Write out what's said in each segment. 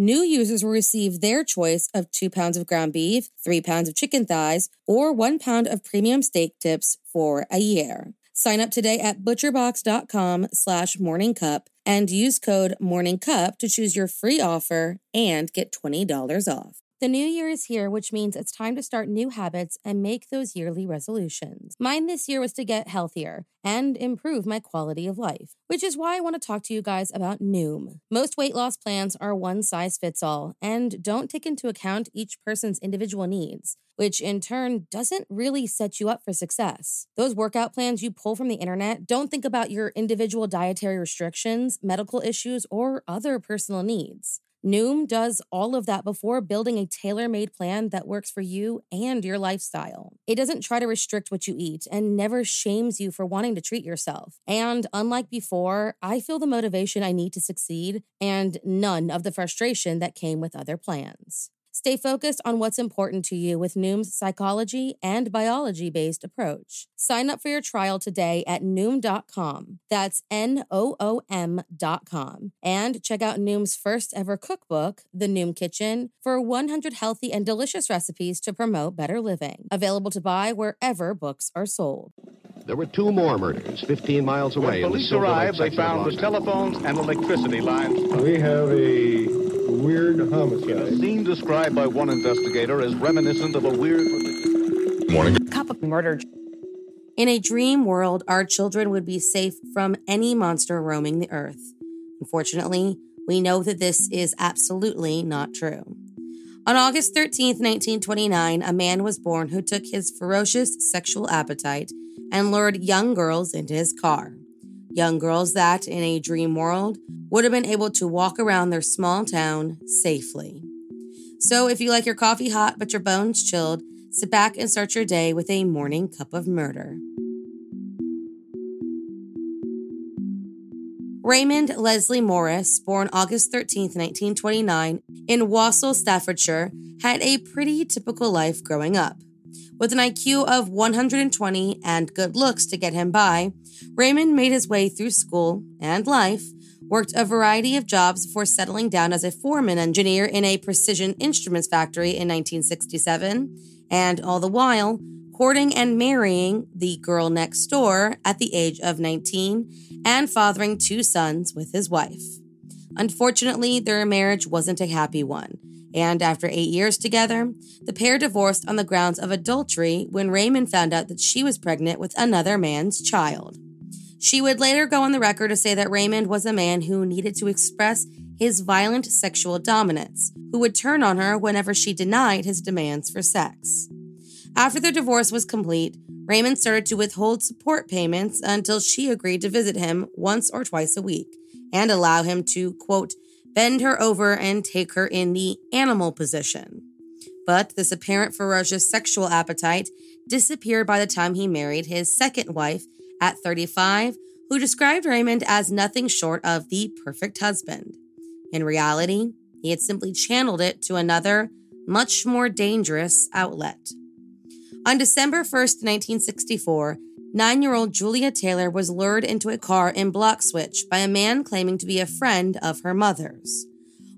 New users will receive their choice of two pounds of ground beef, three pounds of chicken thighs, or one pound of premium steak tips for a year. Sign up today at butcherbox.com slash morningcup and use code morningcup to choose your free offer and get $20 off. The new year is here, which means it's time to start new habits and make those yearly resolutions. Mine this year was to get healthier and improve my quality of life, which is why I want to talk to you guys about Noom. Most weight loss plans are one size fits all and don't take into account each person's individual needs, which in turn doesn't really set you up for success. Those workout plans you pull from the internet don't think about your individual dietary restrictions, medical issues, or other personal needs. Noom does all of that before building a tailor made plan that works for you and your lifestyle. It doesn't try to restrict what you eat and never shames you for wanting to treat yourself. And unlike before, I feel the motivation I need to succeed and none of the frustration that came with other plans. Stay focused on what's important to you with Noom's psychology and biology based approach. Sign up for your trial today at Noom.com. That's N O O M.com. And check out Noom's first ever cookbook, The Noom Kitchen, for 100 healthy and delicious recipes to promote better living. Available to buy wherever books are sold. There were two more murders 15 miles away. When police arrived, they found the telephones and electricity lines. We have a weird homicide. A scene described by one investigator as reminiscent of a weird. Morning. Cup of murder. In a dream world, our children would be safe from any monster roaming the earth. Unfortunately, we know that this is absolutely not true. On August 13, 1929, a man was born who took his ferocious sexual appetite and lured young girls into his car. Young girls that, in a dream world, would have been able to walk around their small town safely. So, if you like your coffee hot but your bones chilled, sit back and start your day with a morning cup of murder. Raymond Leslie Morris, born August 13, 1929, in Walsall, Staffordshire, had a pretty typical life growing up. With an IQ of 120 and good looks to get him by, Raymond made his way through school and life, worked a variety of jobs before settling down as a foreman engineer in a precision instruments factory in 1967, and all the while, courting and marrying the girl next door at the age of 19 and fathering two sons with his wife. Unfortunately, their marriage wasn't a happy one and after eight years together, the pair divorced on the grounds of adultery when Raymond found out that she was pregnant with another man's child. She would later go on the record to say that Raymond was a man who needed to express his violent sexual dominance, who would turn on her whenever she denied his demands for sex. After their divorce was complete, Raymond started to withhold support payments until she agreed to visit him once or twice a week and allow him to, quote, bend her over and take her in the animal position. But this apparent ferocious sexual appetite disappeared by the time he married his second wife at 35, who described Raymond as nothing short of the perfect husband. In reality, he had simply channeled it to another, much more dangerous outlet. On December 1st, 1964, Nine year old Julia Taylor was lured into a car in Bloxwich by a man claiming to be a friend of her mother's.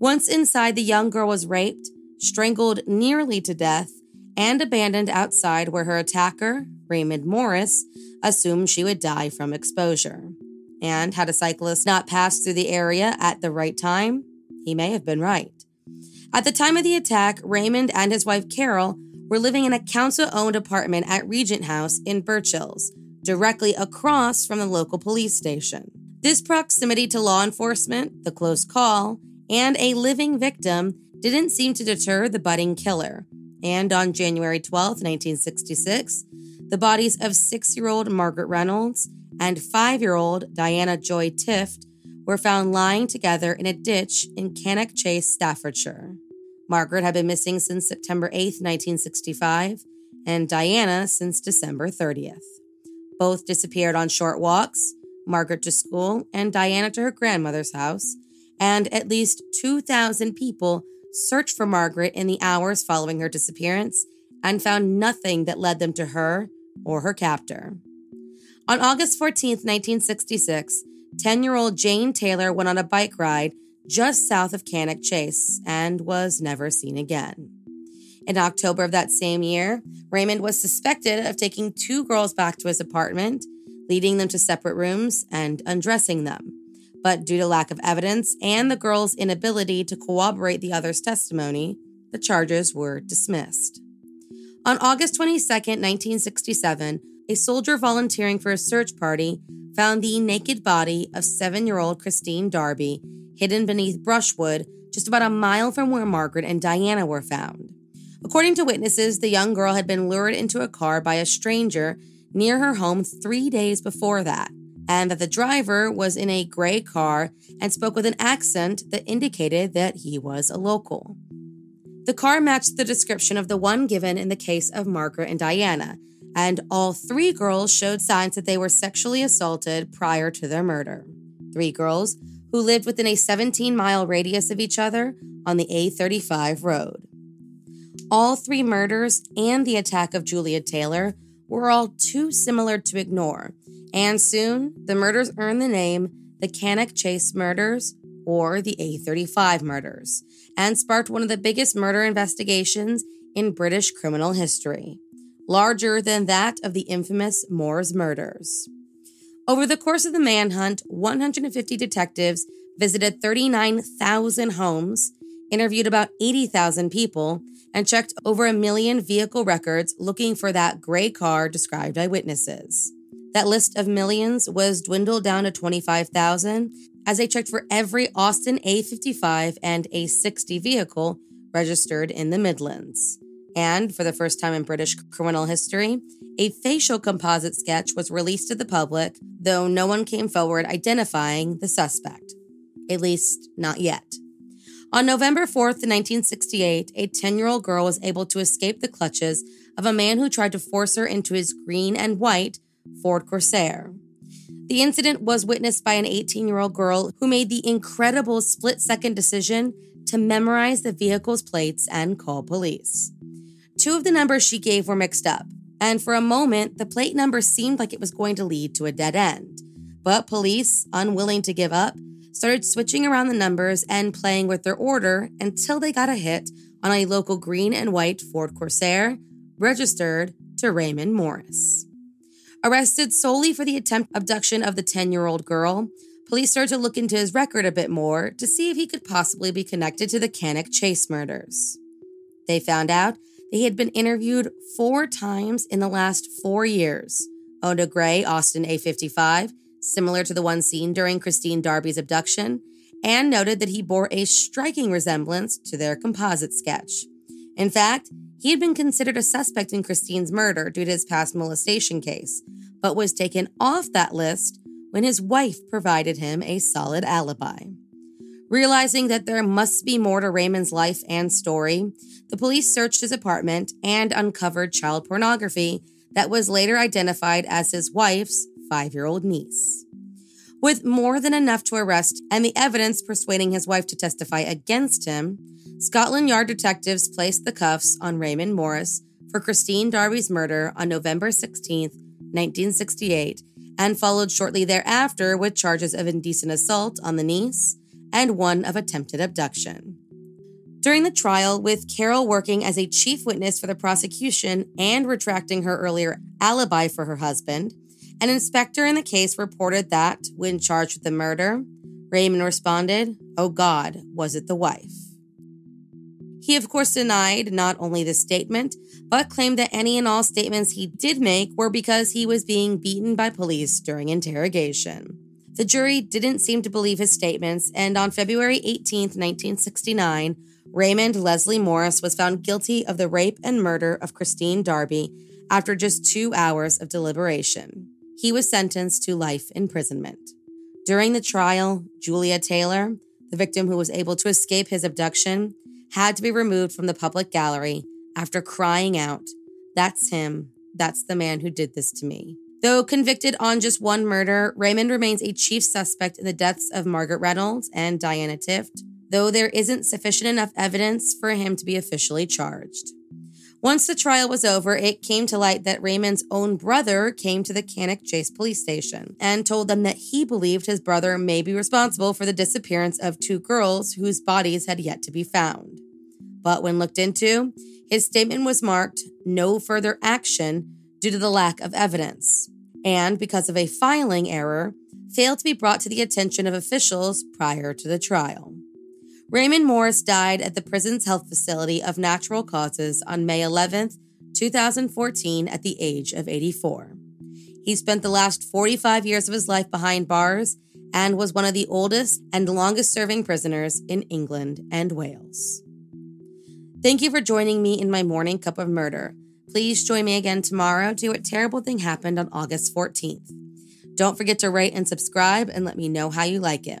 Once inside, the young girl was raped, strangled nearly to death, and abandoned outside where her attacker, Raymond Morris, assumed she would die from exposure. And had a cyclist not passed through the area at the right time, he may have been right. At the time of the attack, Raymond and his wife Carol were living in a council owned apartment at Regent House in Birchills, directly across from the local police station. This proximity to law enforcement, the close call, and a living victim didn't seem to deter the budding killer. And on January 12, 1966, the bodies of six year old Margaret Reynolds and five year old Diana Joy Tift were found lying together in a ditch in Cannock Chase, Staffordshire. Margaret had been missing since September 8, 1965, and Diana since December 30th. Both disappeared on short walks, Margaret to school and Diana to her grandmother's house, and at least 2,000 people searched for Margaret in the hours following her disappearance and found nothing that led them to her or her captor. On August 14, 1966, 10 year old Jane Taylor went on a bike ride just south of Cannock Chase and was never seen again. In October of that same year, Raymond was suspected of taking two girls back to his apartment, leading them to separate rooms and undressing them. But due to lack of evidence and the girls' inability to corroborate the other's testimony, the charges were dismissed. On August 22, 1967, a soldier volunteering for a search party found the naked body of seven year old Christine Darby hidden beneath brushwood just about a mile from where Margaret and Diana were found. According to witnesses, the young girl had been lured into a car by a stranger near her home three days before that, and that the driver was in a gray car and spoke with an accent that indicated that he was a local. The car matched the description of the one given in the case of Margaret and Diana, and all three girls showed signs that they were sexually assaulted prior to their murder. Three girls who lived within a 17 mile radius of each other on the A35 road. All three murders and the attack of Julia Taylor were all too similar to ignore, and soon the murders earned the name the Cannock Chase murders or the A35 murders, and sparked one of the biggest murder investigations in British criminal history larger than that of the infamous Moors murders. Over the course of the manhunt, 150 detectives visited 39,000 homes, interviewed about 80,000 people, and checked over a million vehicle records looking for that gray car described by witnesses. That list of millions was dwindled down to 25,000 as they checked for every Austin A55 and A60 vehicle registered in the Midlands. And for the first time in British criminal history, a facial composite sketch was released to the public, though no one came forward identifying the suspect. At least, not yet. On November 4th, 1968, a 10 year old girl was able to escape the clutches of a man who tried to force her into his green and white Ford Corsair. The incident was witnessed by an 18 year old girl who made the incredible split second decision to memorize the vehicle's plates and call police. Two of the numbers she gave were mixed up, and for a moment, the plate number seemed like it was going to lead to a dead end. But police, unwilling to give up, started switching around the numbers and playing with their order until they got a hit on a local green and white Ford Corsair registered to Raymond Morris. Arrested solely for the attempt abduction of the 10 year old girl, police started to look into his record a bit more to see if he could possibly be connected to the Cannock Chase murders. They found out that he had been interviewed four times in the last four years, owned a gray Austin A55, similar to the one seen during Christine Darby's abduction, and noted that he bore a striking resemblance to their composite sketch. In fact, he had been considered a suspect in Christine's murder due to his past molestation case, but was taken off that list when his wife provided him a solid alibi. Realizing that there must be more to Raymond's life and story, the police searched his apartment and uncovered child pornography that was later identified as his wife's five year old niece. With more than enough to arrest and the evidence persuading his wife to testify against him, Scotland Yard detectives placed the cuffs on Raymond Morris for Christine Darby's murder on November 16, 1968, and followed shortly thereafter with charges of indecent assault on the niece and one of attempted abduction. During the trial, with Carol working as a chief witness for the prosecution and retracting her earlier alibi for her husband, an inspector in the case reported that, when charged with the murder, Raymond responded, Oh God, was it the wife? He, of course, denied not only the statement, but claimed that any and all statements he did make were because he was being beaten by police during interrogation. The jury didn't seem to believe his statements, and on February 18, 1969, Raymond Leslie Morris was found guilty of the rape and murder of Christine Darby after just two hours of deliberation. He was sentenced to life imprisonment. During the trial, Julia Taylor, the victim who was able to escape his abduction, had to be removed from the public gallery after crying out, That's him. That's the man who did this to me. Though convicted on just one murder, Raymond remains a chief suspect in the deaths of Margaret Reynolds and Diana Tift, though there isn't sufficient enough evidence for him to be officially charged. Once the trial was over, it came to light that Raymond's own brother came to the Cannock Chase police station and told them that he believed his brother may be responsible for the disappearance of two girls whose bodies had yet to be found. But when looked into, his statement was marked no further action due to the lack of evidence, and because of a filing error, failed to be brought to the attention of officials prior to the trial. Raymond Morris died at the prison's health facility of natural causes on May 11, 2014, at the age of 84. He spent the last 45 years of his life behind bars and was one of the oldest and longest serving prisoners in England and Wales. Thank you for joining me in my morning cup of murder. Please join me again tomorrow to what terrible thing happened on August 14th. Don't forget to rate and subscribe and let me know how you like it.